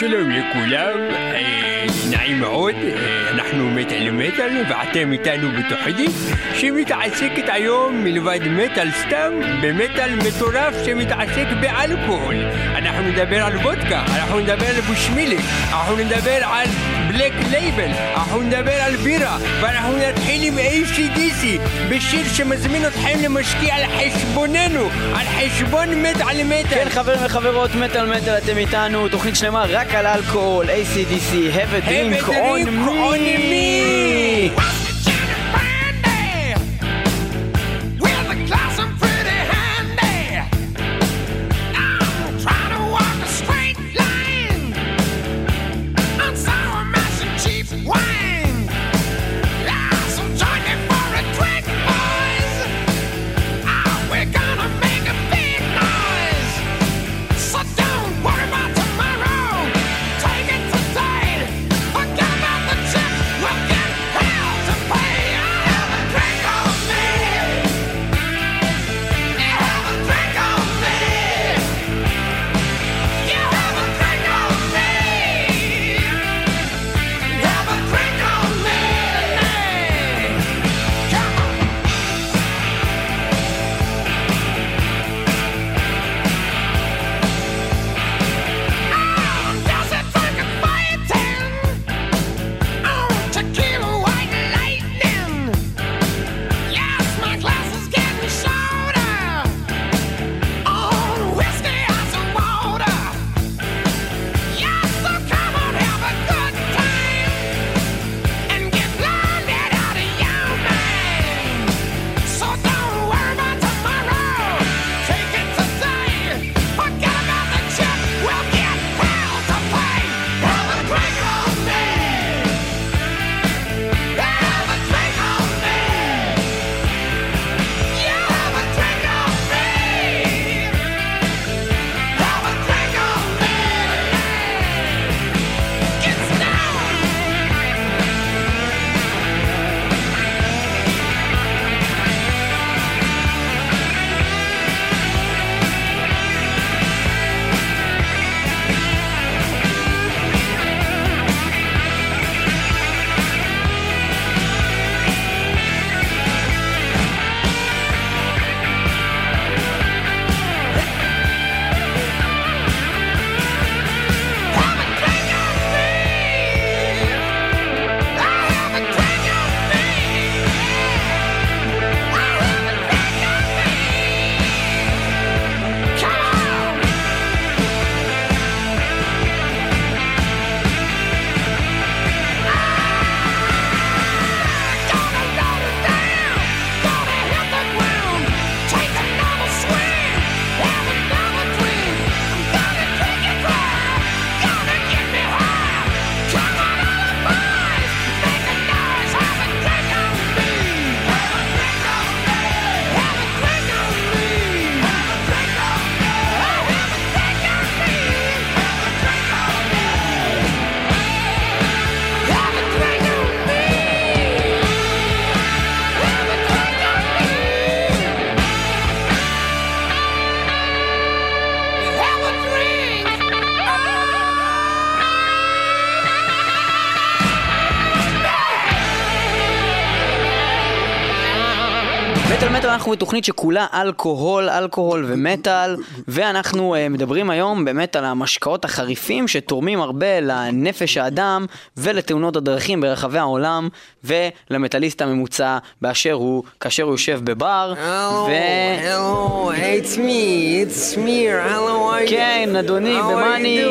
שלום לכולם, נעים מאוד, אנחנו מטאל מטאל ואתם איתנו בתוכנית שמתעסקת היום מלבד מטאל סתם במטאל מטורף שמתעסק באלכוהול אנחנו נדבר על וודקה, אנחנו נדבר על בושמילי, אנחנו נדבר על בלק לייבל, אנחנו נדבר על בירה ואנחנו נתחיל עם ACDC בשיר שמזמין אתכם למשקיע על חשבוננו, על חשבון מטאל מטאל כן חברים וחברות, מטאל מטאל אתם איתנו, תוכנית שלמה רק רק על אלכוהול, ACDC, have a drink on me! אנחנו בתוכנית שכולה אלכוהול, אלכוהול ומטאל, ואנחנו uh, מדברים היום באמת על המשקאות החריפים שתורמים הרבה לנפש האדם ולתאונות הדרכים ברחבי העולם ולמטאליסט הממוצע באשר הוא, כאשר הוא יושב בבר. Hello, ו... hello, it's me, it's Smear, hello, how are you? כן, אדוני, במה אני...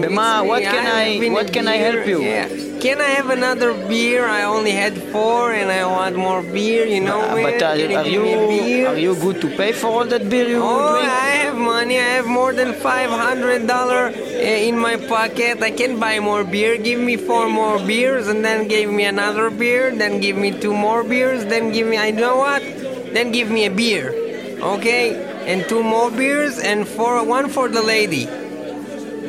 במה... What me, can I... What can I help you? Yeah. Can I have another beer? I only had four and I want more beer, you know Uh, but uh, are give me a you are you good to pay for all that beer you Oh, drink? I have money. I have more than five hundred dollar in my pocket. I can buy more beer. Give me four more beers, and then give me another beer. Then give me two more beers. Then give me. I know what? Then give me a beer, okay? And two more beers, and for one for the lady.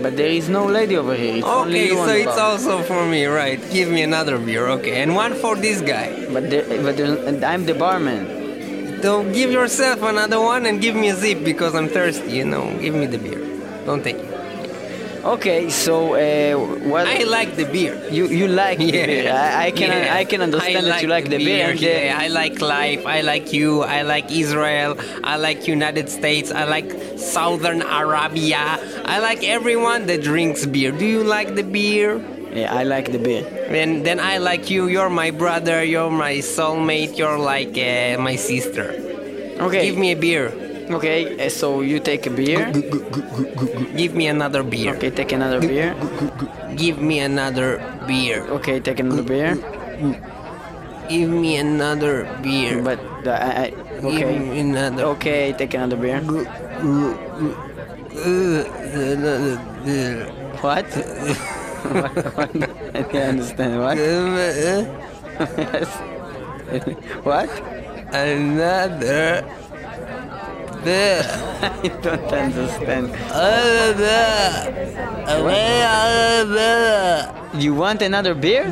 But there is no lady over here. It's only Okay, so it's bar. also for me, right? Give me another beer, okay? And one for this guy. But there, but I'm the barman. So give yourself another one and give me a zip because I'm thirsty, you know. Give me the beer. Don't take it. Okay, so uh, what I like the beer. you you like the Yeah. beer? I, I can Yeah. I can understand I that you like the beer. and the- yeah. I like life. I like you. I like Israel. I like United States. I like Southern Arabia. I like everyone that drinks beer. Do you like the beer? yeah, I like the beer. And then I like you. You're my brother. You're my soulmate. You're like uh, my sister. Okay. Give me a beer. Okay, uh, so you take a beer. Give me another beer. Okay, take another beer. Give me another beer. Okay, take another beer. Give me another beer. But uh, I, I Give okay. me another. Okay, take another beer. What? what? what? I can't understand. What? Yes. what? Another. Beer. I don't understand. You want another beer?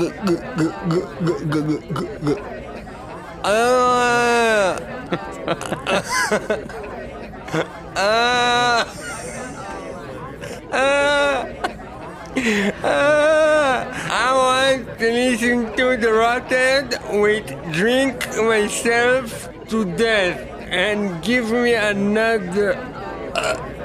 I want to listen to The Rotted with drink myself to death and give me another. Uh,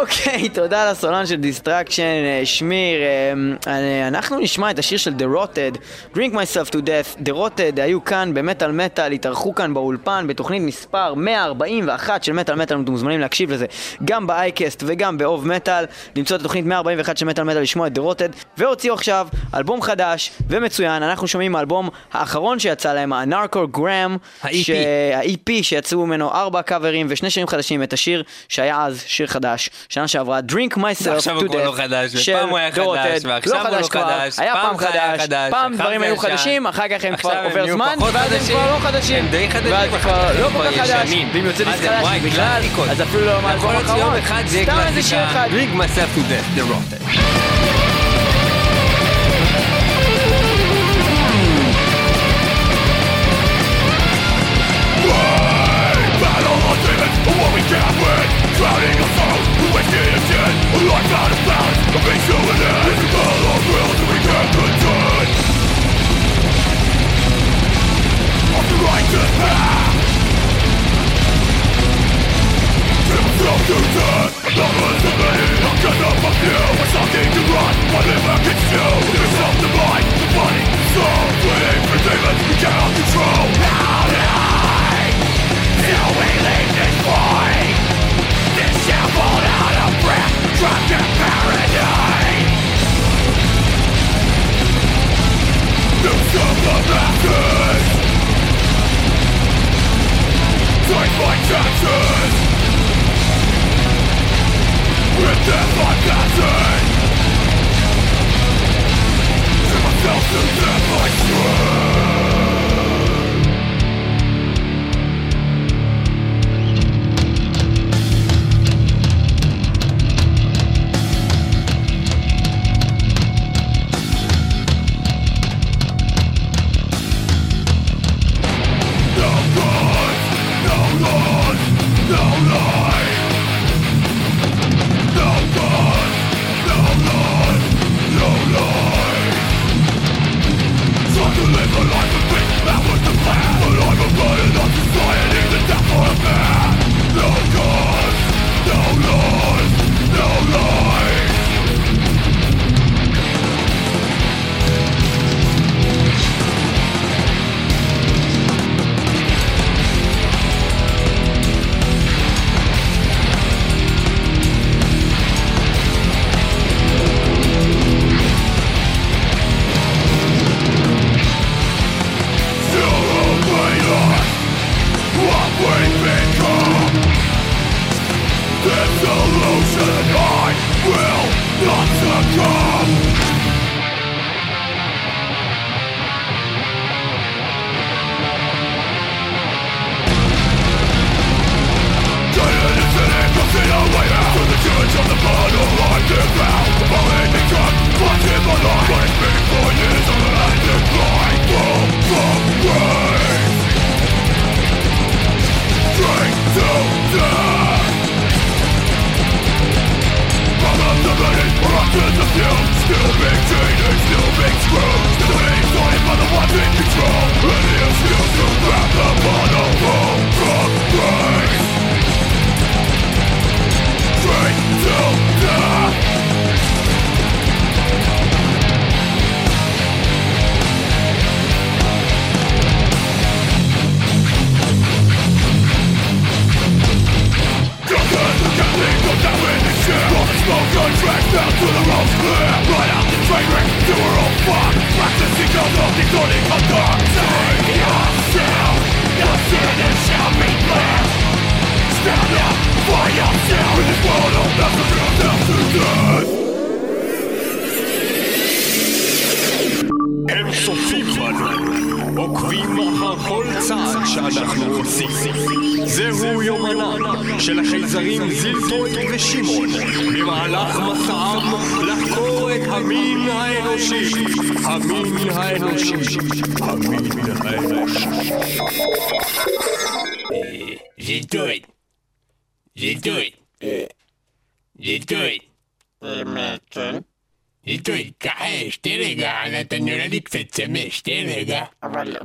אוקיי, תודה לסולן של Destruction, אה, שמיר. אה, אה, אנחנו נשמע את השיר של The Rotted, Drink Myself to Death. The Rotted היו כאן במטאל מטאל, התארחו כאן באולפן בתוכנית מספר 141 של מטאל מטאל, אתם מוזמנים להקשיב לזה גם באייקסט וגם באוב מטאל, למצוא את התוכנית 141 של מטאל מטאל, לשמוע את The Rotted, והוציאו עכשיו אלבום חדש ומצוין, אנחנו שומעים האלבום האחרון שיצא להם, הנרקור גראם, ה-EP. ה-EP שיצאו ממנו ארבע קאברים ושני שירים חדשים, את השיר שהיה אז שיר חדש, שנה שעברה, Drink Myself to הוא כבר Death, לא חדש, של ופעם הוא היה חדש, Rotted. ועכשיו הוא לא חדש, היה פעם פעם חדש, פעם עכשיו דברים היו. חדשים, אחר כך הם עכשיו כבר הם עובר זמן, ואז הם. כבר לא חדשים, הם די חדשים, ואז אחר כבר לא הם כל כך חדש. ואם יוצא מה דיסק זה, חדש בכלל. אז אפילו לא מהאלבום להיות שיום האחרון, אחד זה יהיה סתם איזה שיר אחד. Drink myself to death, the rotten. Drowning life out of battle of wills that we can't contain On the righteous path Kill myself to death I'm With something to run, I live against you There's self the body, soul demons we cannot control Till we this out Paradise. New Supermaster.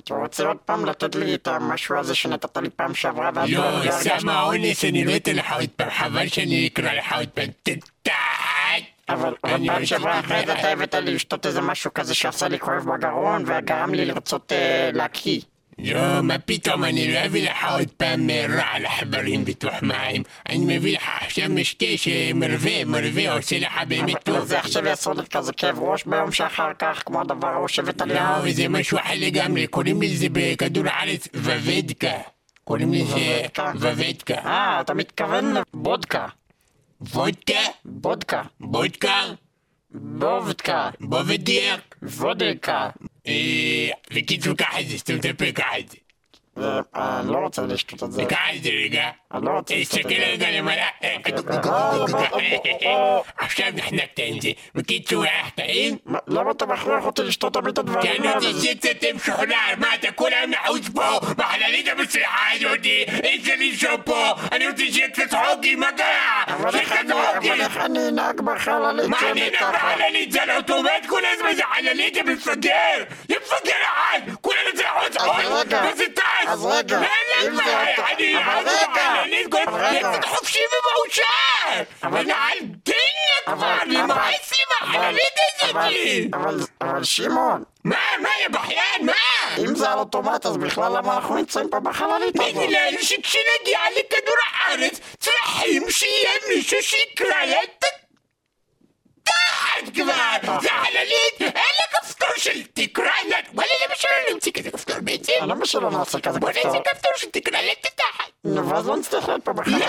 אתה רוצה עוד פעם לתת לי את המשהו הזה שנתת לי פעם שעברה ואז לא, סם האונס, אני לא אתן לך עוד פעם, חבל שאני אקרא לך עוד פעם. תתת! אבל פעם שעברה אחרי זה אתה הבאת לי לשתות איזה משהו כזה שעשה לי כואב בגרון וגרם לי לרצות אה, להקיא. אני לא אביא לך עוד פעם אה, רע לחברים בתוך מים. אני מביא לך עכשיו משקה שמרווה, מרווה, עושה לך באמת טוב. זה עכשיו יעשו לי כזה כאב ראש ביום שאחר כך כמו הדבר ההוא שהבאת לי לא, אז. זה משהו אחר לגמרי, קוראים לזה וודקה? אה, אתה מתכוון לבודקה. וודקה? בודקה. בודקה? בובדקה. בובדיאק? וודקה. אה, בקיצור, קח את זה, סתום אני לא רוצה לשתות את זה. את זה. אני לא רוצה לשתות את זה. עכשיו נחנקת עם זה. בקיצור, היה טעים? מה, למה אתה מכריח אותי לשתות תמיד את הדברים האלה? תשתה קצת משוכנע, מה אתה כולם נחוץ פה? בחללית המסריחה הזאתי, אי אפשר לישון פה, אני רוצה קצת חוגי, מה קרה? אני, חוגי! אבל איך אני אנהג בחללית מה אני ככה? בחללית? זה על אוטומט כל הזמן, זה חללית, יא מפגר! יא מפגר אחד! כולנו זה אז עוד, רגע, וזה טס! אז רגע, אם זה מה? אותו- אני הזמן, רגע. קצת חופשי ומאושר! ונעל דין כבר, נמאס לי מהחללית הזאתי! אבל, שמעון, מה, מה, יא בכיין, מה? אם זה על אוטומט, אז בכלל למה אנחנו נמצאים פה בחללית הזאת? בגלל שכשנגיע לכדור הארץ צריכים שיהיה מישהו שיקרא לה התחת כבר! זה חללית! אין לה כפתור של תקרא לה... וואלה, למה שלא נמציא כזה כפתור בעצם? למה שלא נעשה כזה בוא כפתור? נעשה כפתור שתקרא לה את התחת! נו, ואז לא נצטרך להיות פה לא! בחללית.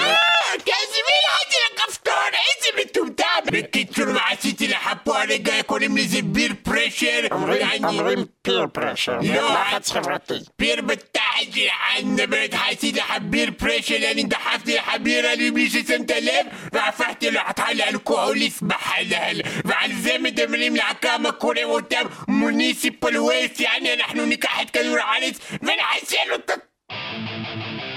תעזבי לה את זה לכפתור! איזה מטומטם! בקיצור, מה עשיתי לך פה הרגע? קוראים לזה ביר פרשר? אומרים, אומרים פיר פרשר, לא. לחץ חברתי. ביר בתחת שלך, אני מדבר איתך, עשיתי לך ביר פרשר, אני דחפתי לך בירה לי בלי ששמת לב, והפכתי לך לאלכוהוליסט בחלל, ועל זה מדברים לך כמה קוראים אותם מוניסיפל ווייסט, יעני אנחנו ניקח את כדור הארץ ונחסל אותו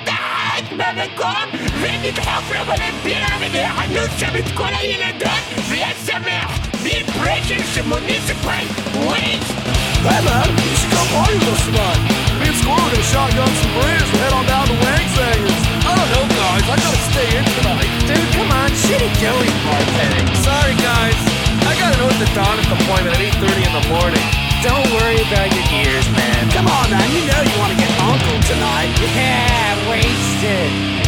תחת במקום, ונדחוף לו מלא בירה Batman, you should come party with us tonight. Me and Squirrel gonna shotgun some beers and head on down to Wangzangers. I don't know, guys. I gotta stay in tonight. Dude, come on. Shitty Joey bartending. Sorry, guys. I got an orthodontist appointment at 8.30 in the morning. Don't worry about your ears, man. Come on, man. You know you want to get uncle tonight. Yeah, wasted.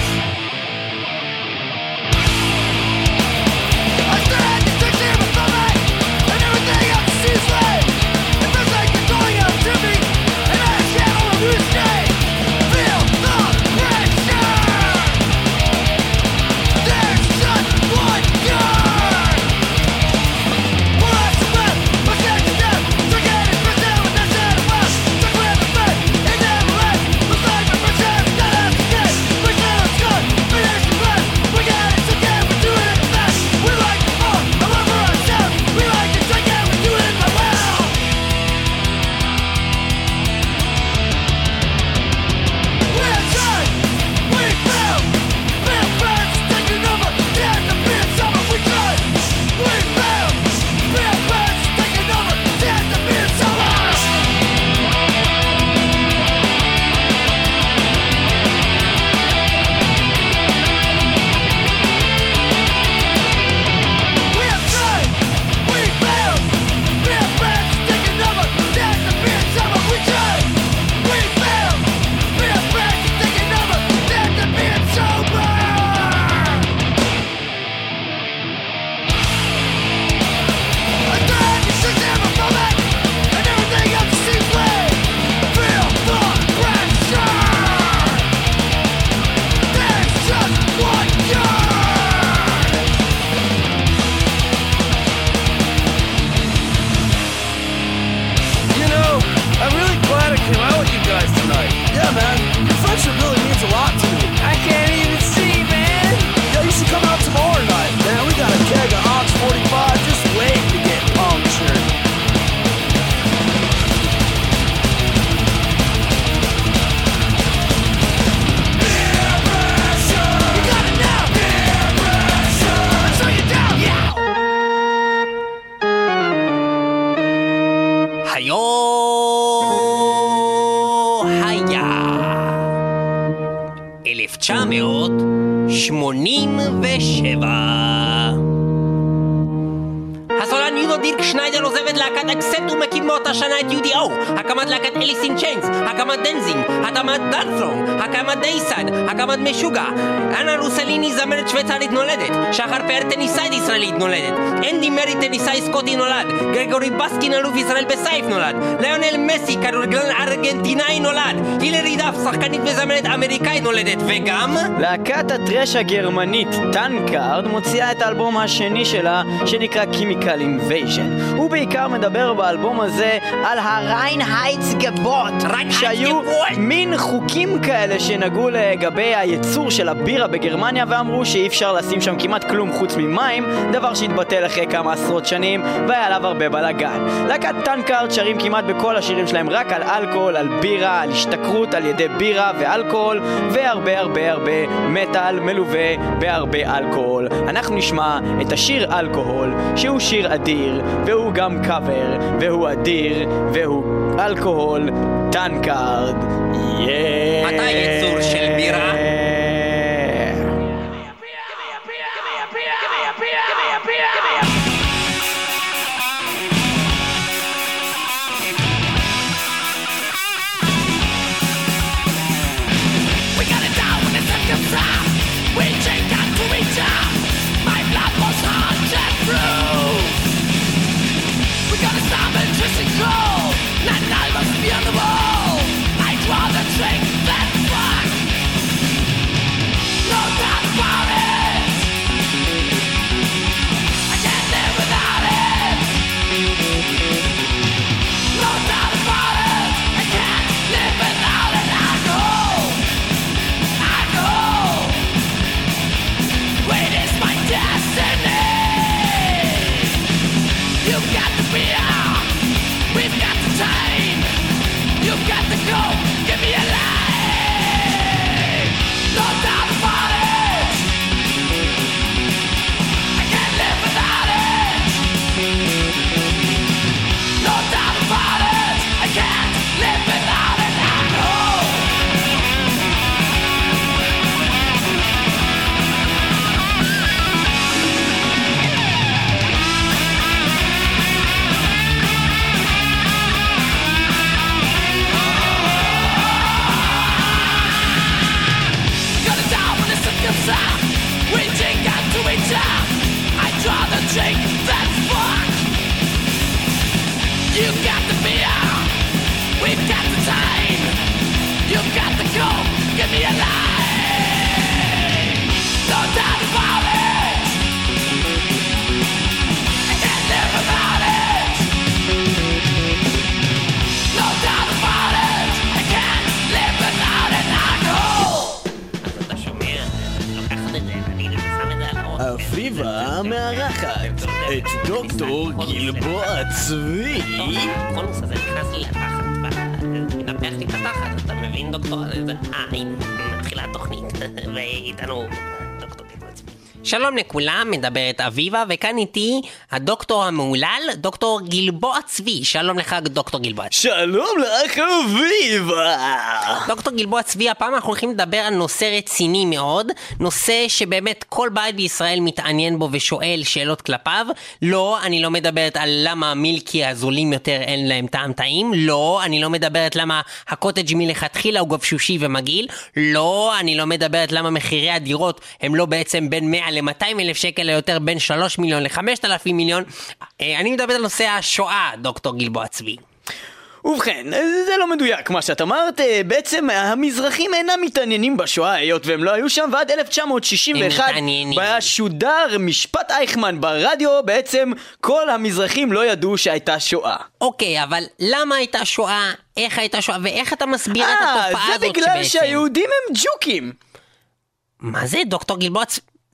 1987. הסולן יהודו דירק שניידר עוזב את להקת אקסט ומקים שנה את UDO, הקמת להקת אליס אין צ'יינס, הקמת דנזינג, הקמת דאנפלום, הקמת דייסד, הקמת משוגע, אנה רוסליני זמרת שוויצרית נולדת, שחר פאר טניסאית ישראלית נולדת, אנדי מרי טניסאי סקוטי נולד, גרגורי בסקין אלוף ישראל בסייף נולד, ליונל מסי כדורגלן ארגנטינאי נולד, הילרי דף שחקנית וזמרת אמריקאית נולדת, וגם... להקת ה thrash הגרמנית Tankard מוציאה את האלבום השני שלה שנקרא Chemical Invasion. הוא בעיקר מדבר באלבום הזה על ה Reinheitsgebot שהיו מין חוקים כאלה שנגעו לגבי הייצור של הבירה בגרמניה ואמרו שאי אפשר לשים שם כמעט כלום חוץ ממים דבר שהתבטל אחרי כמה עשרות שנים והיה עליו הרבה בלאגן. להקת Tankard שרים כמעט בכל השירים שלהם רק על אלכוהול, על בירה, על השתכרות על ידי בירה ואלכוהול והרבה הרבה הרבה מטאל מלווה בהרבה אלכוהול. אנחנו נשמע את השיר אלכוהול שהוא שיר אדיר והוא גם קאבר והוא אדיר והוא אלכוהול Tankard. Yeah. מתי ייצור של בירה? לכולם, מדברת אביבה, וכאן איתי הדוקטור המהולל, דוקטור גלבוע צבי. שלום לך, דוקטור גלבוע צבי. שלום לך אביבה. דוקטור גלבוע צבי, הפעם אנחנו הולכים לדבר על נושא רציני מאוד, נושא שבאמת כל בית בישראל מתעניין בו ושואל שאלות כלפיו. לא, אני לא מדברת על למה המילקי הזולים יותר אין להם טעם טעים. לא, אני לא מדברת למה הקוטג' מלכתחילה הוא גבשושי ומגעיל. לא, אני לא מדברת למה מחירי הדירות הם לא בעצם בין 100 ל-200 אלף שקל, אלא יותר בין 3 מיליון ל-5,000 מיליון. אה, אני מדבר על נושא השואה, דוקטור גלבוע צבי. ובכן, זה לא מדויק מה שאת אמרת, אה, בעצם המזרחים אינם מתעניינים בשואה היות והם לא היו שם ועד 1961 הם מתעניינים. בשודר משפט אייכמן ברדיו בעצם כל המזרחים לא ידעו שהייתה שואה. אוקיי, אבל למה הייתה שואה? איך הייתה שואה? ואיך אתה מסביר את אה, התופעה זה הזאת בגלל שבעצם... שהיהודים הם ג'וקים. מה זה, דוקטור גלבוע?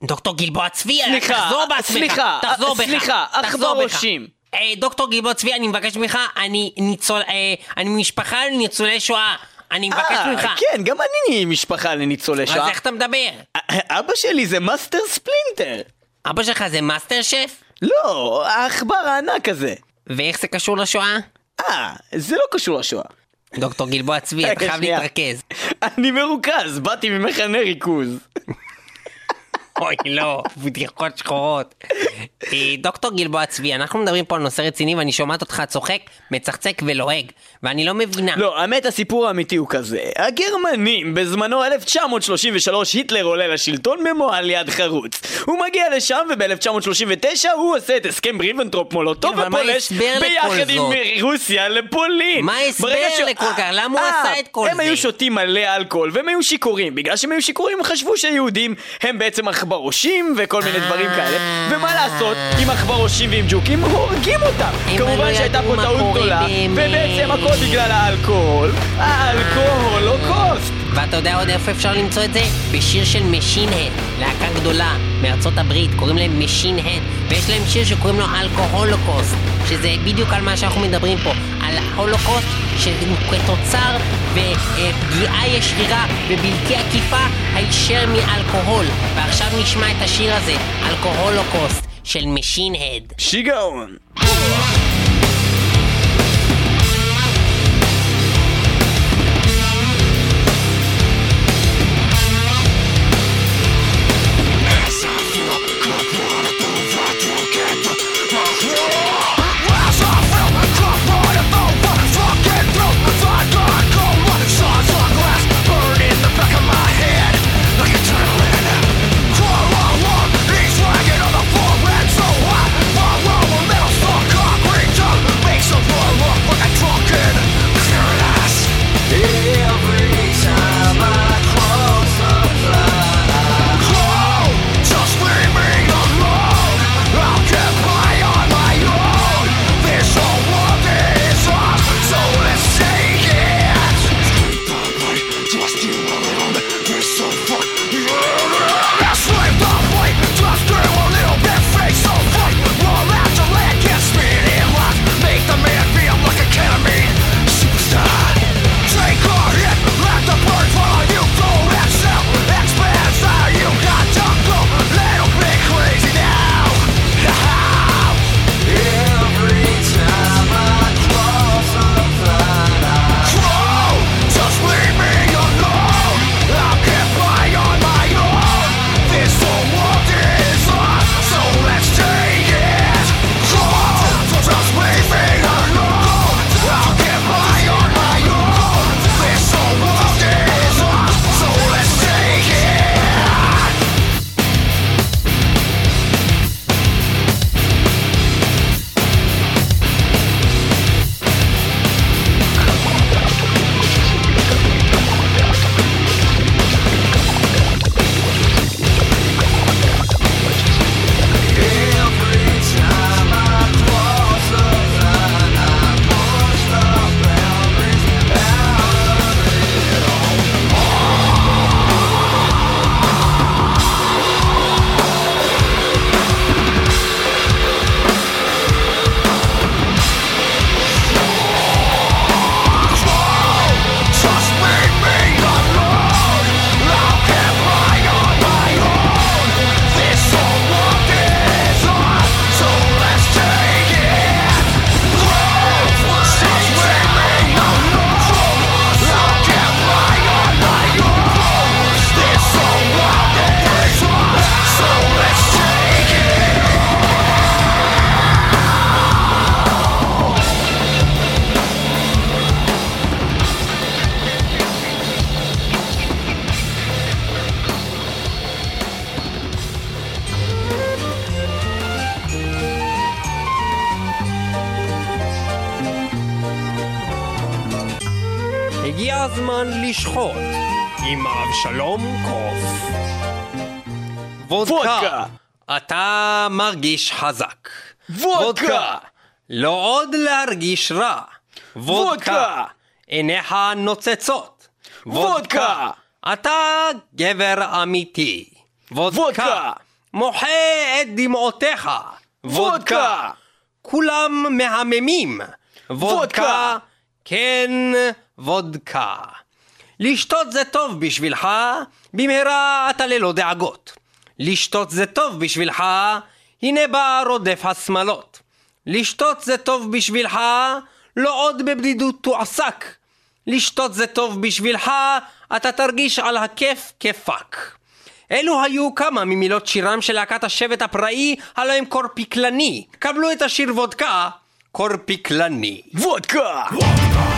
דוקטור גלבוע צבי, סליחה, תחזור בעצמך, סליחה, תחזור בך, סליחה, תחזור בך. אה, דוקטור גלבוע צבי, אני מבקש ממך, אני ניצול, אה, אני ממשפחה לניצולי שואה. אני מבקש אה, ממך. כן, גם אני משפחה לניצולי אז שואה. איך אתה מדבר? אבא שלי זה מאסטר ספלינטר. אבא שלך זה מאסטר שף? לא, העכבר הענק הזה. ואיך זה קשור לשואה? אה, זה לא קשור לשואה. דוקטור גלבוע צבי, אתה חייב. להתרכז. אני מרוכז, באתי ממחנה ריכוז. אוי, לא, בדיחות שחורות. אה, דוקטור גלבוע צבי, אנחנו מדברים פה על נושא רציני ואני שומעת אותך צוחק, מצחצק ולועג, ואני לא מבינה. לא, האמת הסיפור האמיתי הוא כזה. הגרמנים, בזמנו 1933, היטלר עולה לשלטון במועל יד חרוץ. הוא מגיע לשם וב-1939 הוא עושה את הסכם ריבנטרופ מולוטוב כן, ופולש ביחד עם? רוסיה לפולין. מה ההסבר לכל כך? למה הוא אה, עשה את כל הם זה? היו שותים מלא אלכוהול והם היו שיכורים. בגלל שהם היו שיכורים הם חשבו שיהודים הם בעצם עכברושים וכל מיני דברים אה. כאלה. ומה לעשות, עם עכברושים ועם ג'וקים הורגים אותם. כמובן לא שהייתה פה טעות גדולה. ובעצם הכל בגלל האלכוהול. האלכוהול לא קוסט. ואתה יודע עוד איפה אפשר למצוא את זה? בשיר של Machine Head, להקה גדולה מארצות הברית, קוראים להם Machine Head, ויש להם שיר שקוראים לו Alcoholocaust, שזה בדיוק על מה שאנחנו מדברים פה, על Holocaust שכתוצר ופגיעה ישירה ובלתי עקיפה הישר מאלכוהול. ועכשיו נשמע את השיר הזה, Alcoholocaust, של Machine Head. שיגעון. להרגיש רע. וודקה. עיניך נוצצות. וודקה. אתה גבר אמיתי. וודקה. מוחה את דמעותיך. וודקה. כולם מהממים. וודקה. כן, וודקה. לשתות זה טוב בשבילך, במהרה אתה ללא דאגות. לשתות זה טוב בשבילך, הנה בא רודף השמלות. לשתות זה טוב בשבילך, לא עוד בבדידות תועסק. לשתות זה טוב בשבילך, אתה תרגיש על הכיף כפאק. אלו היו כמה ממילות שירם של להקת השבט הפראי, הלא הם קורפיקלני. קבלו את השיר וודקה, קורפיקלני. וודקה! You're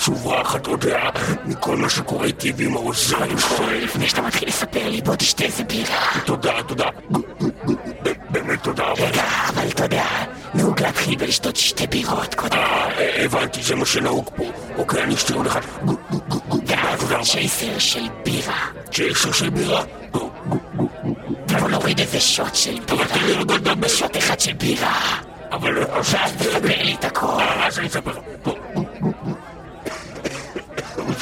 מצוברח, אתה יודע, מכל מה שקורה איתי ועם העוזרים שלי. לפני שאתה מתחיל לספר לי, בוא תשתה איזה בירה. תודה, תודה. באמת תודה. רגע, אבל אתה יודע, נהוג להתחיל בלשתות שתי בירות קודם. אה, הבנתי, זה מה שנהוג פה. אוקיי, אני אשתיר עוד אחד. ואז צ'ייסר של בירה. צ'ייסר של בירה? בוא נוריד איזה שוט של בירה. בשוט אחד של בירה. אבל... ואז תספר לי את הכל. אז אני אספר. זה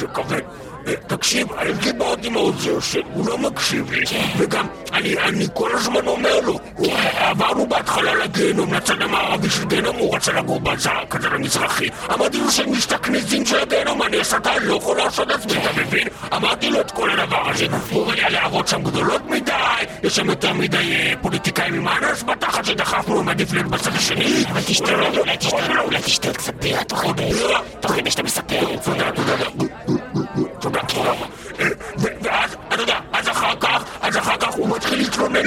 כבד. אה, תקשיב, אני דיברתי עם העוזר שלי, הוא לא מקשיב לי. וגם, אני אני כל הזמן אומר לו, עברנו בהתחלה לגיהנום, לצד המערבי של גיהנום, הוא רצה לגור בצד כזה למזרחי. אמרתי לו שהם משתכנזים של הגיהנום, אני השטן, לא יכול לעשות עצמי, אתה מבין? אמרתי לו את כל הדבר הזה. הוא לי, הלהבות שם גדולות מדי, יש שם יותר מדי אה, פוליטיקאים עם האנס בתחת שדחפנו, הוא מעדיף להיות בצד השני. אבל תשתה, אולי תשתה, אולי תשתה קצת בירה תוך כדי, תוך כדי שאתה מספר. תודה, תודה. תודה, תודה.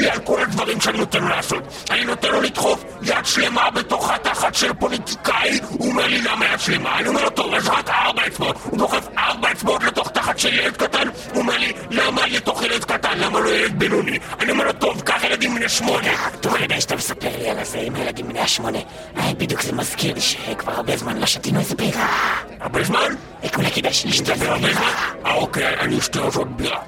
לי על כל הדברים שאני נותן לו לעשות. אני נותן לו לדחוף יד שלמה בתוך התחת של פוליטיקאי, הוא אומר לי למה יד שלמה? אני אומר לו, טוב, אז רק ארבע אצבעות. הוא דוחף ארבע אצבעות לתוך תחת של ילד קטן, הוא אומר לי, למה לתוך ילד קטן? למה לא ילד בינוני? אני אומר לו, טוב, קח ילדים בני שמונה. תוך כדי שאתה מספר לי על הזה עם ילדים בני השמונה, אה, בדיוק זה מזכיר לי שכבר הרבה זמן לא שתינו איזה בירה. הרבה זמן? אולי כדאי שנשתה בירה. אה, אוקיי, אני אשתה עוד בירה.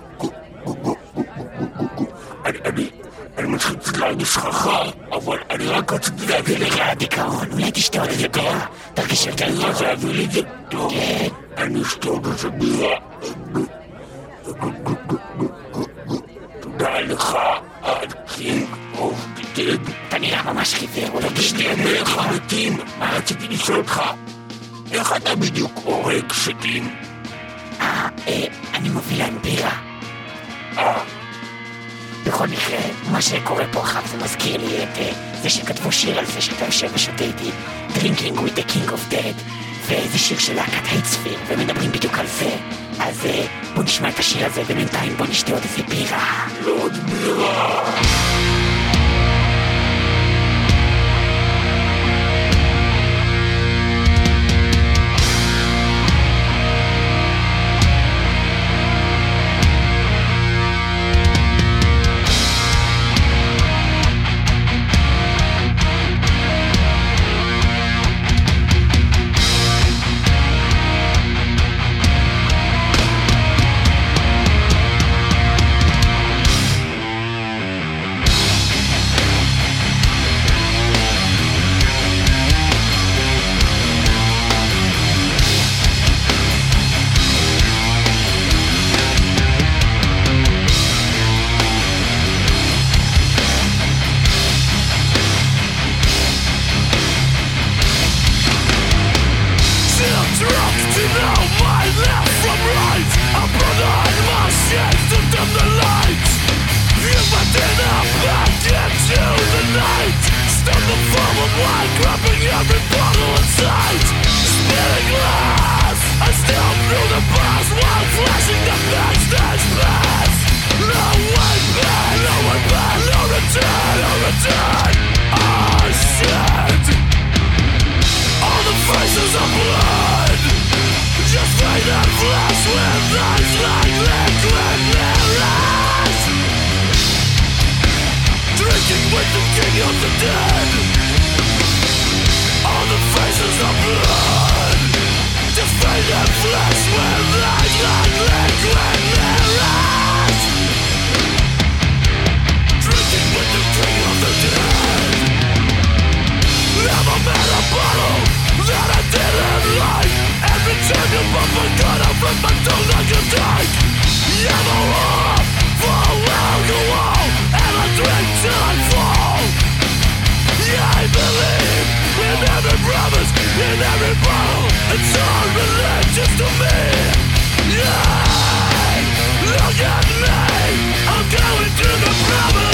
אני, אני, אני מתחיל קצת להרגיש חכם, אבל אני רק רציתי להגיד לך... דיכאון, אולי תשתה עוד איזה בירה, תרגיש יותר. זה יביא לי את זה טוב. כן. אני אשתה עוד איזה בירה. תודה לך, the King of שתהיה, אתה נראה ממש חיוור, אולי שתהיה מלך המתים. מה רציתי לשאול אותך? איך אתה בדיוק הורג שתים? אה, אה, אני מביא להם בירה. בכל מקרה, מה שקורה פה עכשיו זה מזכיר לי את אה, זה שכתבו שיר על זה שאתה יושב ושותה איתי Drinking with the King of Dead וזה שיר של להקת Hatesphere ומדברים בדיוק על זה אז אה, בוא נשמע את השיר הזה ובינתיים בוא נשתה עוד איזה בירה עוד בירה. Grabbing every bottle in sight? Glass. I still through the bars while flashing the pass No no no return, no return. Oh shit. All the faces in every bottle It's all religious to me look at me! I'm going to the promised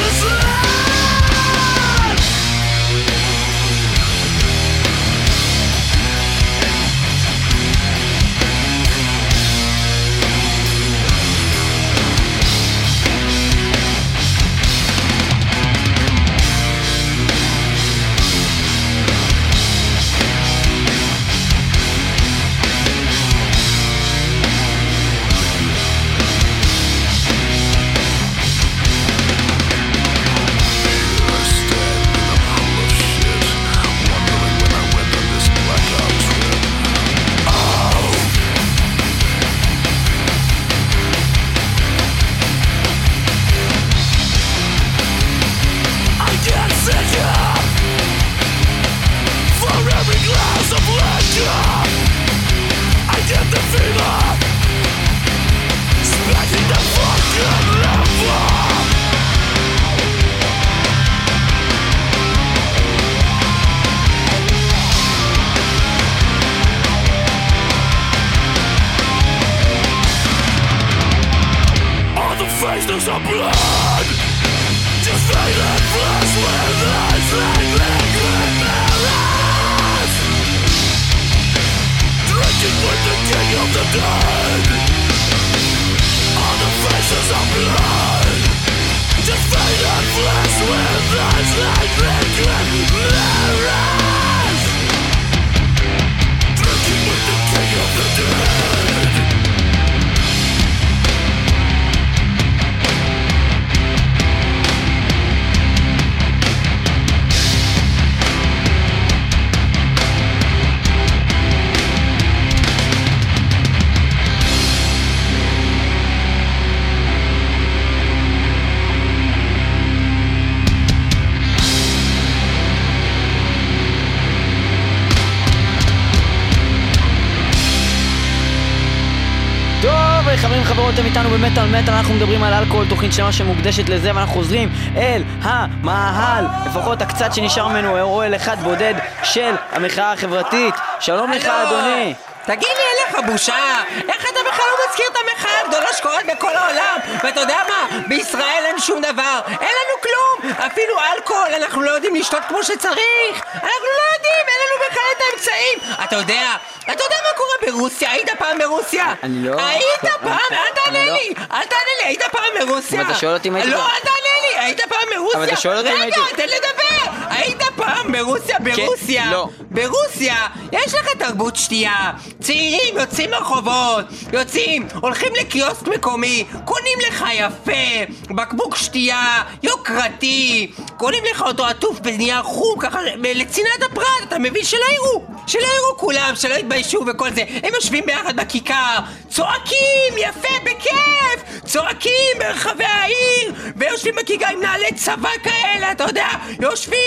במטאל מטאל, אנחנו מדברים על אלכוהול, תוכנית שלמה שמוקדשת לזה, ואנחנו חוזרים אל המאהל, לפחות הקצת שנשאר ממנו, אוהל אחד בודד של המחאה החברתית. שלום לך. אדוני. תגיד לי, אין לך בושה? איך אתה בכלל לא מזכיר את המחאה הגדולה שקורית בכל העולם? ואתה יודע מה? בישראל אין שום דבר. אין לנו כלום! אפילו אלכוהול אנחנו לא יודעים לשתות כמו שצריך! אנחנו לא יודעים! אין לנו בכלל את האמצעים! אתה יודע, אתה יודע מה קורה ברוסיה? היית פעם ברוסיה? אני לא- היית לא, פעם? אל תענה לא- לי! אל תענה לי! היית פעם ברוסיה? אבל אתה שואל אותי אם הייתי לא, אל תענה לי! היית פעם ברוסיה? אבל אתה שואל אותי אם רגע, הייתי- תן לדבר! היית פעם ברוסיה? ברוסיה? לא. ברוסיה יש לך תרבות שתייה. צעירים יוצאים לרחובות, יוצאים, הולכים לקיוסק מקומי, קונים לך יפה, בקבוק שתייה, יוקרתי, קונים לך אותו עטוף בנייר חום, ככה לצנעת הפרט, אתה מבין? שלא יראו, שלא יראו כולם, שלא יתביישו וכל זה. הם יושבים ביחד בכיכר, צועקים, יפה, בכיף, צועקים ברחבי העיר, ויושבים בכיכר עם נעלי צבא כאלה, אתה יודע, יושבים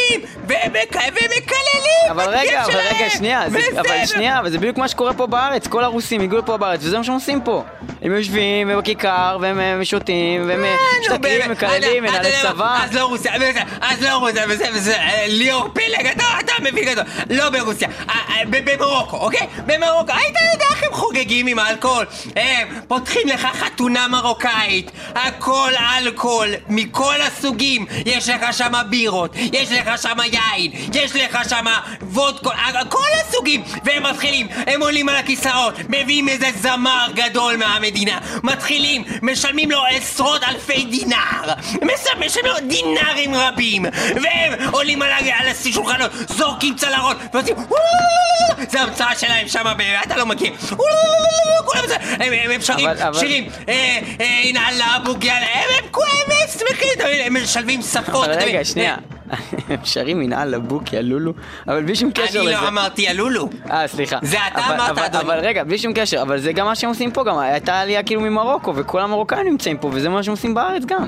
ומק... ומקללים אבל רגע, אבל רגע, שנייה, זה, וזה- אבל שנייה, אבל זה בדיוק מה שקורה פה בארץ, כל הרוסים הגיעו לפה בארץ, וזה מה שהם עושים פה. הם יושבים בכיכר, והם אה, שותים, והם אה, משתכרים, באמת, מקללים, אתה- אתה מנהלי צבא. אז לא רוסיה, אז לא רוסיה, וזה, אה, ליאור פילג, אתה, מבין גדול, לא ברוסיה, אה, אה, במרוקו, אוקיי? במרוקו, היית יודע איך הם חוגגים עם האלכוהול? הם פותחים לך חתונה מרוקאית, הכל אלכוהול, מכל הסוגים, יש לך שם בירות, יש לך שם יין, יש לך שם וודקו, אה, כל הסוגים, והם מתחילים, הם עולים על הכיסאות, מביאים איזה זמר גדול מהמדינה, מתחילים, משלמים לו עשרות אלפי דינר, מש- משלמים לו דינרים רבים, והם עולים על, השולחנות, זורקים צלרות, ועושים זה המצאה שלהם שם, אתה לא מכיר, כולם זה, הם- שרים שירים, אה, אה, הנה אללה אבו גיאלה, הם כולם שמחים? הם משלבים שפות, אבל? רגע, שנייה. הם שרים מנהל לבוק, יא לולו, אבל בלי שום קשר אני לזה. לא אמרתי הלולו. אה, סליחה. זה אתה אמרת, אדוני. אבל רגע, בלי שום קשר, אבל זה גם מה שהם עושים פה, גם הייתה עלייה כאילו ממרוקו, וכל המרוקאים נמצאים פה, וזה מה שהם עושים בארץ גם.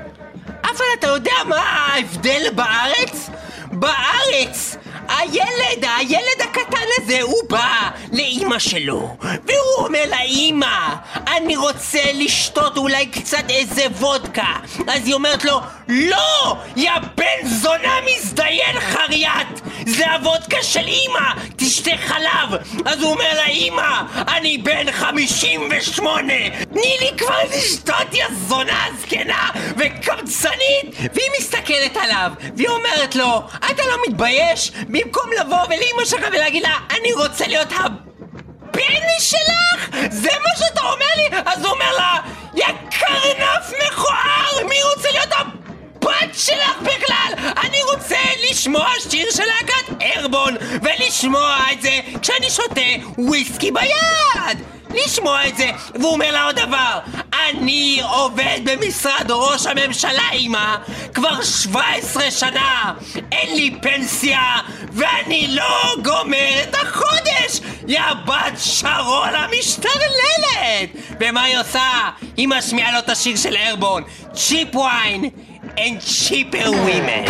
אבל אתה יודע מה ההבדל בארץ? בארץ! הילד, הילד הקטן הזה, הוא בא לאימא שלו, והוא אומר לאימא, אני רוצה לשתות אולי קצת איזה וודקה. אז היא אומרת לו, לא! יא בן זונה מזדיין חריית! זה הוודקה של אימא! תשתה חלב! אז הוא אומר לאימא, אני בן 58! תני לי כבר לשתות, יא זונה זקנה וקמצנית! והיא מסתכלת עליו, והיא אומרת לו, אתה לא מתבייש? במקום לבוא ולאימא שלך ולהגיד לה, אני רוצה להיות הבן שלך? זה מה שאתה אומר לי? אז הוא אומר לה, יא קרנף מכוער! מי רוצה להיות הבת שלך בכלל? אני רוצה לשמוע שיר של להקת ארבון, ולשמוע את זה כשאני שותה וויסקי ביד! לשמוע את זה, והוא אומר לה עוד דבר אני עובד במשרד ראש הממשלה, אמא כבר 17 שנה אין לי פנסיה ואני לא גומר את החודש יא בת שרון המשתרללת ומה היא עושה? היא משמיעה לו את השיר של ארבון צ'יפ ויין and cheaper women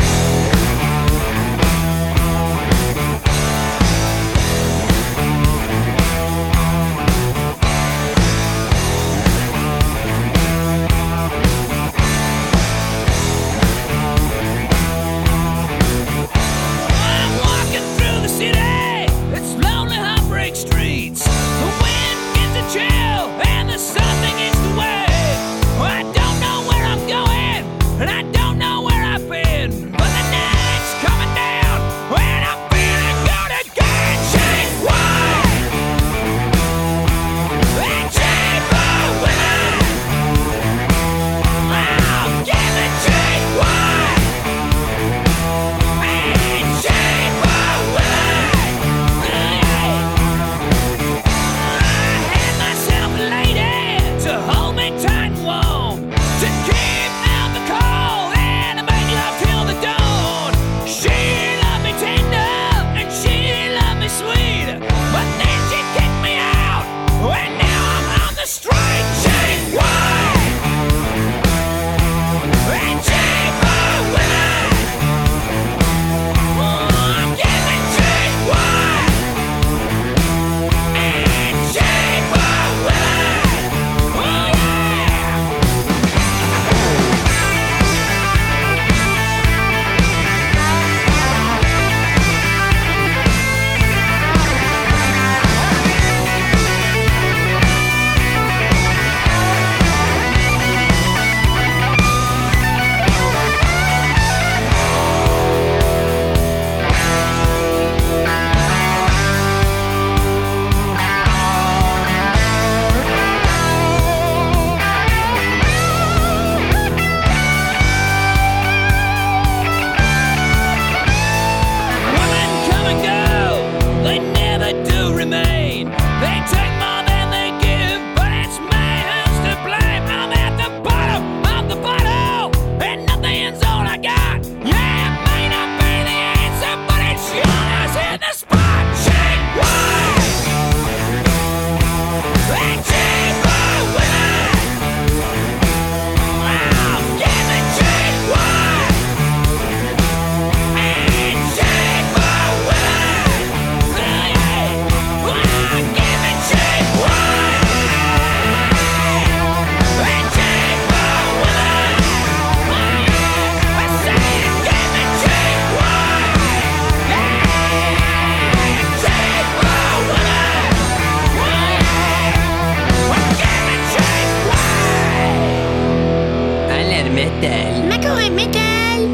מטאל. מה קורה, מטאל?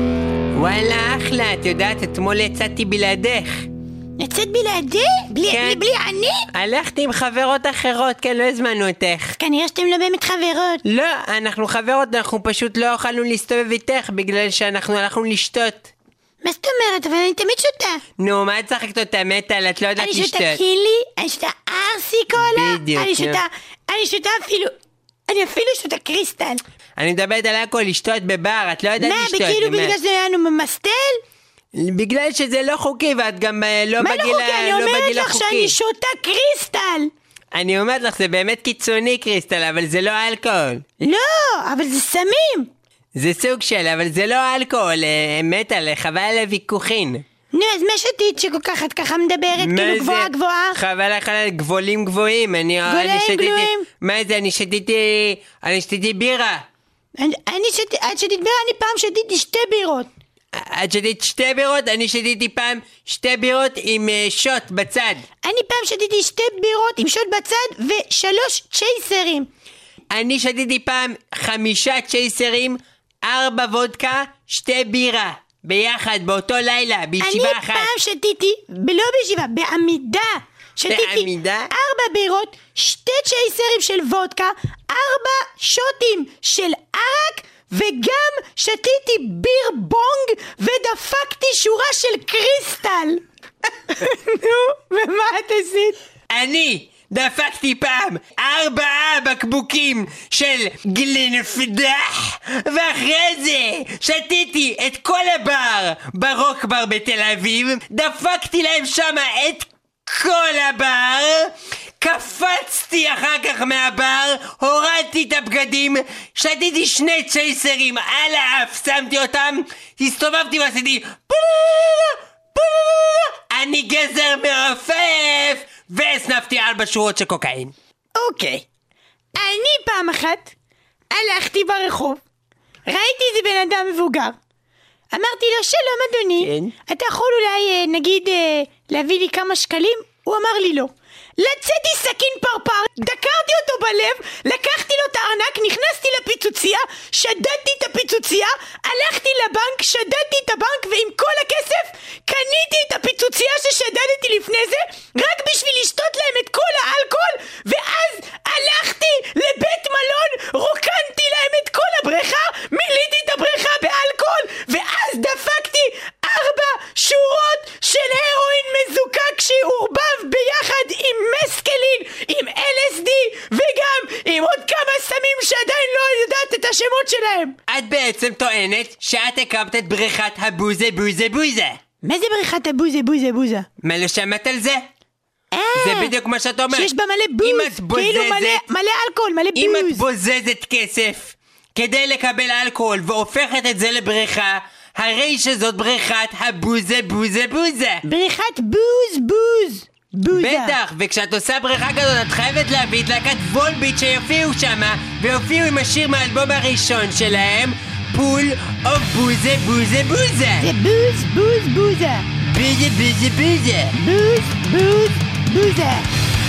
וואלה, אחלה, את יודעת, אתמול יצאתי בלעדך. יצאת בלעדי? בלי, כן. בלי, בלי אני? הלכתי עם חברות אחרות, כן, לא הזמנו אותך. כנראה שאתם לא באמת חברות. לא, אנחנו חברות, אנחנו פשוט לא יכולנו להסתובב איתך בגלל שאנחנו הלכנו לשתות. מה זאת אומרת? אבל אני תמיד שותה. נו, מה את צחקת אותה מטאל? את לא יודעת לשתות. אני שותה קילי, אני שותה ארסי קולה. בדיוק, אני שותה, אני שותה אפילו, אני אפילו שותה קריסטל. אני מדברת על הכל, לשתות בבר, את לא יודעת מה, לשתות. מה? בגלל זה היה לנו ממסטל? בגלל שזה לא חוקי ואת גם אה, לא מה לא בגיל חוקי? ה- אני לא אומרת בגיל לך החוקי. שאני שותה קריסטל. אני אומרת לך, זה באמת קיצוני קריסטל, אבל זה לא אלכוהול. לא, אבל זה סמים. זה סוג של, אבל זה לא אלכוהול, אה, מטאל, חבל על הוויכוחין. נו, אז מה שתית שכל כך את ככה מדברת, מה כאילו? גבוהה גבוהה? חבל לך על גבולים גבוהים, אני גבולים אני. גבוהים? מה זה, אני שתיתי... אני שתיתי בירה. אני אני את שתית בירה, אני פעם שתיתי שתי בירות. את שתית שתי בירות, אני שתיתי פעם שתי בירות עם אה, שוט בצד. אני פעם שתיתי שתי בירות עם שוט בצד ושלוש צ'ייסרים. אני שתיתי פעם חמישה צ'ייסרים, ארבע וודקה, שתי בירה. ביחד, באותו לילה, בישיבה אני אחת. פעם שתיתי, לא בישיבה, בעמידה. שתיתי בעמידה? ארבע בירות, שתי צ'ייסרים של וודקה, ארבע שוטים של ערק, וגם שתיתי ביר בונג ודפקתי שורה של קריסטל. נו, ומה את עשית? אני דפקתי פעם ארבעה בקבוקים של גלנפדח ואחרי זה שתיתי את כל הבר ברוק בר בתל אביב דפקתי להם שמה את כל הבר קפצתי אחר כך מהבר, הורדתי את הבגדים, שתיתי שני צ'ייסרים על האף, שמתי אותם, הסתובבתי ועשיתי אני גזר מרופף, והסנפתי ארבע שורות של קוקאין. אוקיי. אני פעם אחת הלכתי ברחוב, ראיתי איזה בן אדם מבוגר. אמרתי לו, שלום אדוני, כן. אתה יכול אולי, אה, נגיד, אה, להביא לי כמה שקלים? הוא אמר לי לא. לצאתי סכין פרפר, דקרתי אותו בלב, לקחתי לו את הארנק, נכנסתי לפיצוצייה, שדדתי את הפיצוצייה, הלכתי לבנק, שדדתי את הבנק, ועם כל הכסף קניתי את הפיצוצייה ששדדתי לפני זה, רק בשביל לשתות להם את כל האלכוהול, ואז הלכתי לבית מלון, רוקנתי להם את כל הבריכה, מילאתי את הבריכה באלכוהול, ואז דפקתי ארבע שורות של הרואין מזוקק שעורבב ביחד עם מסקלין, עם LSD, וגם עם עוד כמה סמים שעדיין לא יודעת את השמות שלהם. את בעצם טוענת שאת הקמת את בריכת הבוזה בוזה בוזה. מה זה בריכת הבוזה בוזה בוזה? מה לא שמעת על זה? זה בדיוק מה שאת אומרת. שיש בה מלא בוז, כאילו מלא, מלא אלכוהול, מלא אם את בוז. בוזזת כסף כדי לקבל אלכוהול והופכת את זה לבריכה, הרי שזאת בריכת הבוזה בוזה בוזה. בריכת בוז בוז. בוזה. בטח, וכשאת עושה בריכה כזאת את חייבת להביא את להקת וולביט שיופיעו שמה ויופיעו עם השיר מהאלבום הראשון שלהם פול או בוזה בוזה בוזה זה בוז בוז בוזה. בוזה בוזה בוזה בוז בוז בוזה.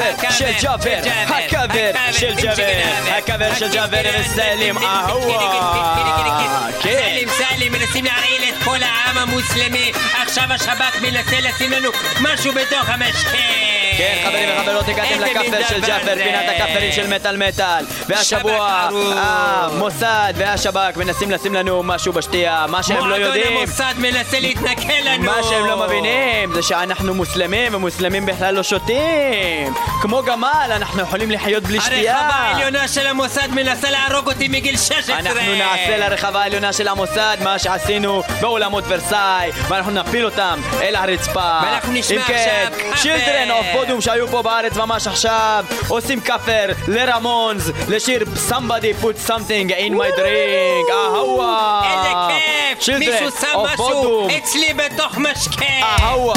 הכבר של ג'אבר, הכבר של ג'אבר, הכבר של ג'אבר וסלים, אהווה. סלים סלים מנסים להרעיל את כל העם המוסלמי עכשיו השב"כ מנסה לשים לנו משהו בתוך המשקה כן, חברים וחברות, הגעתם לכפר של ג'אפר? פינת הכפרים של מטאל מטאל. והשבוע, שב"כ ארור. המוסד והשב"כ מנסים לשים לנו משהו בשתייה, מה שהם לא מועדון יודעים. המוסד מנסה להתנכל לנו מה שהם לא מבינים זה שאנחנו מוסלמים ומוסלמים בכלל לא שותים כמו גמל אנחנו יכולים לחיות בלי הרחבה שתייה העליונה של המוסד מנסה להרוג אותי מגיל 16 אנחנו נעשה לרחבה העליונה של המוסד מה שעשינו באולמות ורסאי ואנחנו נפיל אותם אל הרצפה ואנחנו נשמע כן, עכשיו children of בודום שהיו פה בארץ ממש עכשיו עושים כאפר לרמונס לשיר somebody put something in my drink. אהווה איזה כיף! מישהו שם משהו. אצלי בתוך משקה. אהווה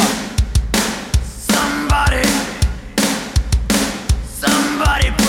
Somebody, somebody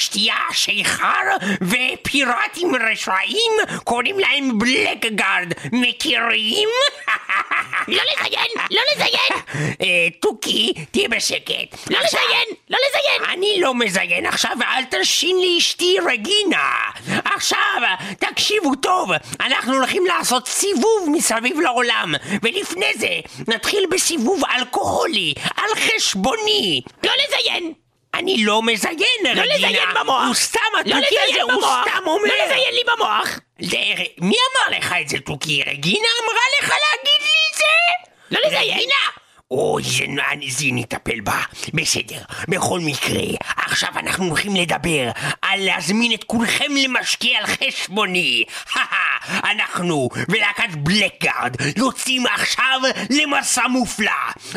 שתייה שיכר ופיראטים רשעים, קוראים להם בלקגארד, מכירים? לא לזיין! לא לזיין! אה, תוכי, תהיה בשקט. לא לזיין! לא לזיין! אני לא מזיין עכשיו, ואל תלשין לי אשתי רגינה. עכשיו, תקשיבו טוב, אנחנו הולכים לעשות סיבוב מסביב לעולם, ולפני זה נתחיל בסיבוב אלכוהולי, על חשבוני. לא לזיין! אני לא מזיין, לא רגינה. לזיין במוח! הוא סתם, לא התוכי הזה, הוא! סתם אומר. לא לזיין לי במוח! מי אמר לך את זה, תוכי? רגינה אמרה לך להגיד לי את זה? לא לזיין! אוי, זה, זה נטפל בה. בסדר. בכל מקרה, עכשיו אנחנו הולכים לדבר על להזמין את כולכם למשקיע על חשבוני. אנחנו ולהקת בלקגארד יוצאים עכשיו למסע מופלא.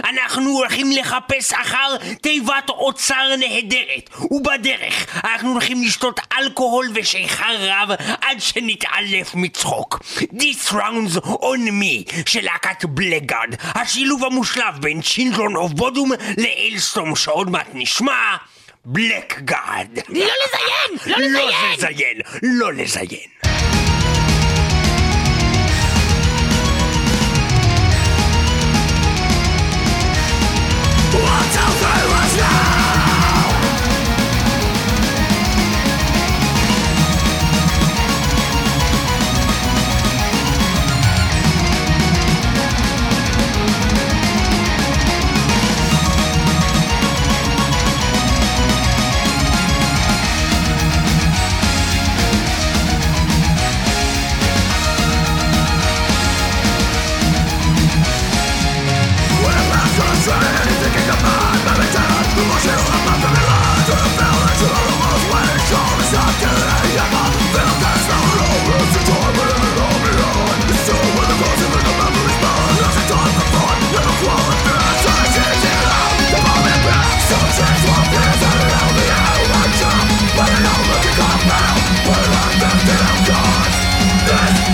אנחנו הולכים לחפש אחר תיבת אוצר נהדרת, ובדרך אנחנו הולכים לשתות אלכוהול ושיכר רב עד שנתעלף מצחוק. This round's on me של להקת Blackguard, השילוב המושלם בין Children of Bodom ל Alestorm שעוד מעט נשמע Blackguard. לא לזיין! לא לא לזיין! לזיין,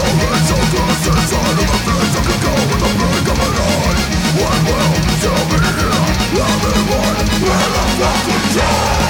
לא לזיין. One, two,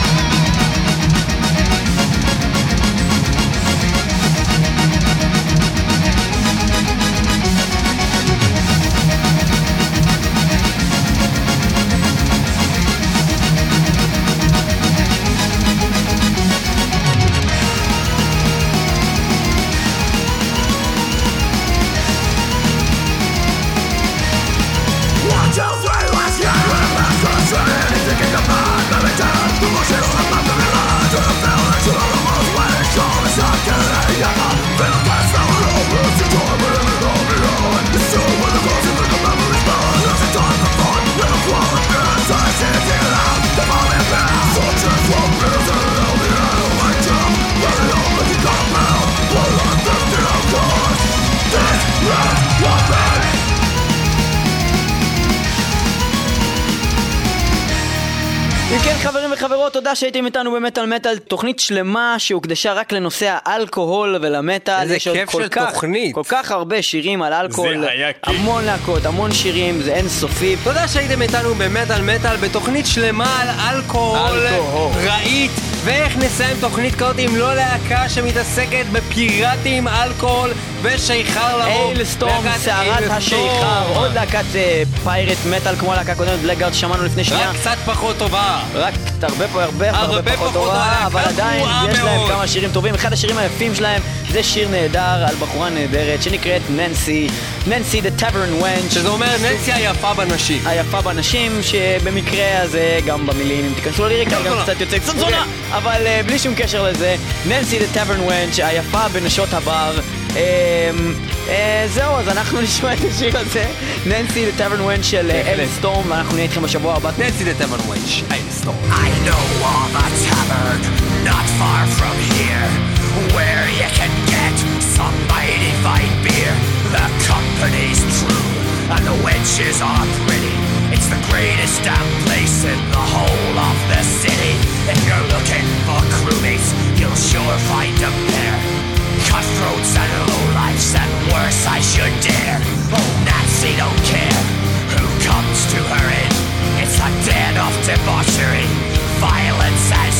תודה שהייתם איתנו במטאל מטאל, תוכנית שלמה שהוקדשה רק לנושא האלכוהול ולמטאל. איזה כיף של כך- תוכנית. כל כך הרבה שירים על אלכוהול, זה היה כיף. המון להקות, המון שירים, זה אינסופי. תודה שהייתם איתנו במטאל מטאל בתוכנית שלמה על אלכוהול אלכוהול. רהיט ואיך נסיים תוכנית כזאת אם לא להקה שמתעסקת בפיראטים, אלכוהול ושיכר לרוב. איילסטורם, להקת סערת. השיכר, עוד להקת אה, פיירט מטאל כמו הלהקה הקודמת, בלגארד ששמענו לפני שנייה. רק קצת פחות טובה. רק הרבה פה הרבה הרבה פחות טובה, אבל עדיין יש להם. כמה שירים טובים. אחד השירים היפים שלהם זה שיר נהדר על בחורה נהדרת שנקראת ננסי, Nancy the Tavern Wench. שזה אומר ננסי היפה בנשים. היפה בנשים, שבמקרה הזה גם במילים, אם תיכנסו לליריקה, גם זונה. קצת יוצא קצת זונה, אבל אה, בלי שום קשר לזה, ננסי the tavern wench, היפה בנשות הבר. אה, אה, זהו, אז אנחנו נשמע את השיר הזה, ננסי the tavern wench של אה, אל סטורם, ואנחנו נהיה איתכם בשבוע הבא. ננסי דה טבן ווינץ', איילסטורם. I know of a tavern not far from here where you can get some mighty fine beer. The company's true and the wenches are pretty. It's the greatest damn place in the whole of the city. If you're looking you'll sure find them there. Cutthroats and lowlifes and worse I should dare. Oh, Nancy don't care who comes to her inn. It's a den of debauchery, violence and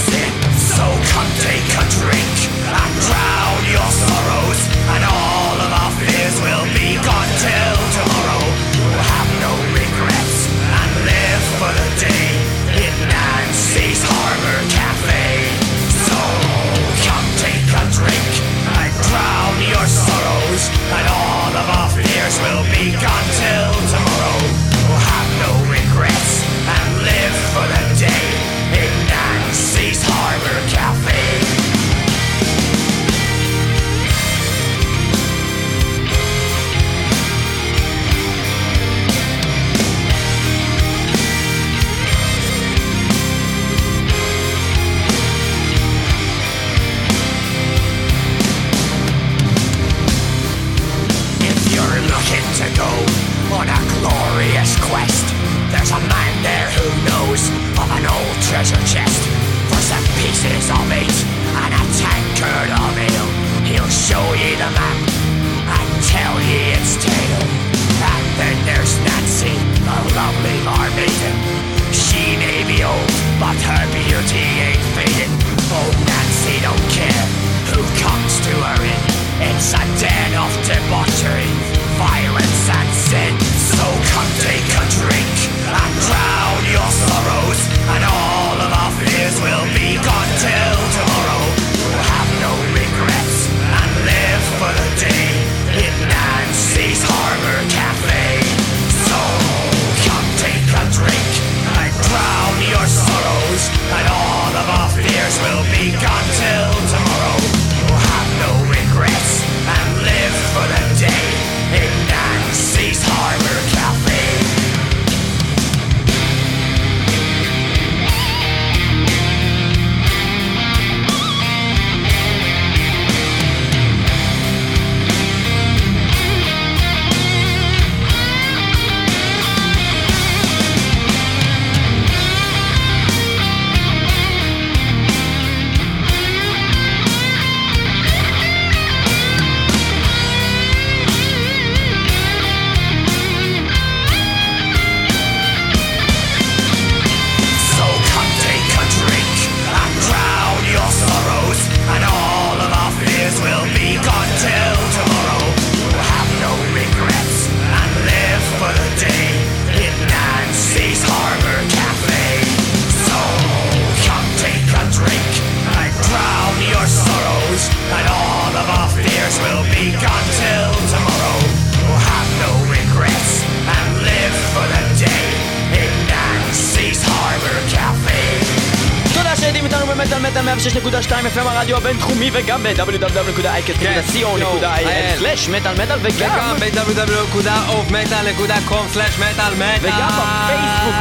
הבינתחומי וגם ב-www.icast.co.il/מטאל מטאל וגם וגם ב-www.ofmetal.com/מטאל מטאל וגם בפייסבוק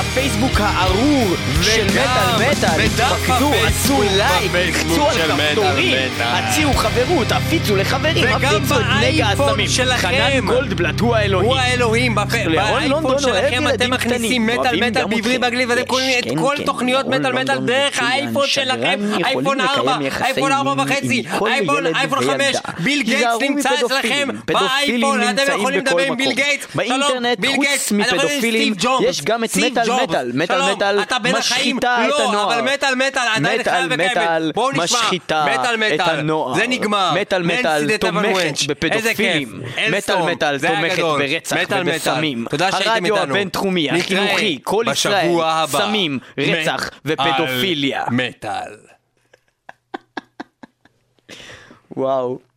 הפייסבוק הארור של מטאל מטאל. הפייסבוק, עשו לייק, לחצו על כפתורים. הציעו חברות, הפיצו לחברים, הפיצו את נגע הסמים. חנן גולדבלט הוא האלוהים. הוא האלוהים, לירון באייפון לונדון אוהב שלכם אתם מכניסים מטאל מטאל בעברית. באנגלית ואתם קוראים את כן, כל כן, תוכניות מטאל מטאל דרך האייפון שלכם, אייפון לקיים 4, יחסי אייפון 4 מין וחצי, אייפון ילד אייפון 5, וילדה. ביל גייטס נמצא. אצלכם באייפון, אתם יכולים לדבר עם. ביל גייטס, באינטרנט, חוץ מפדופילים, יש גם את מטאל ג'ובס. מטאל. מטאל מטאל אתה בין החיים. משחיתה את לא, הנוער. אבל מטאל מטאל עדיין וקיימת. מטאל בואו נשמע. משחיתה את. הנוער. זה נגמר. מטאל מטאל תומכת בפדופילים. מטאל. מטאל תומכת. ברצח. ובסמים. הרדיו. הבינתחומי, החינוכי, כל ישראל. סמים, רצח ופדופיליה. מטאל. וואו.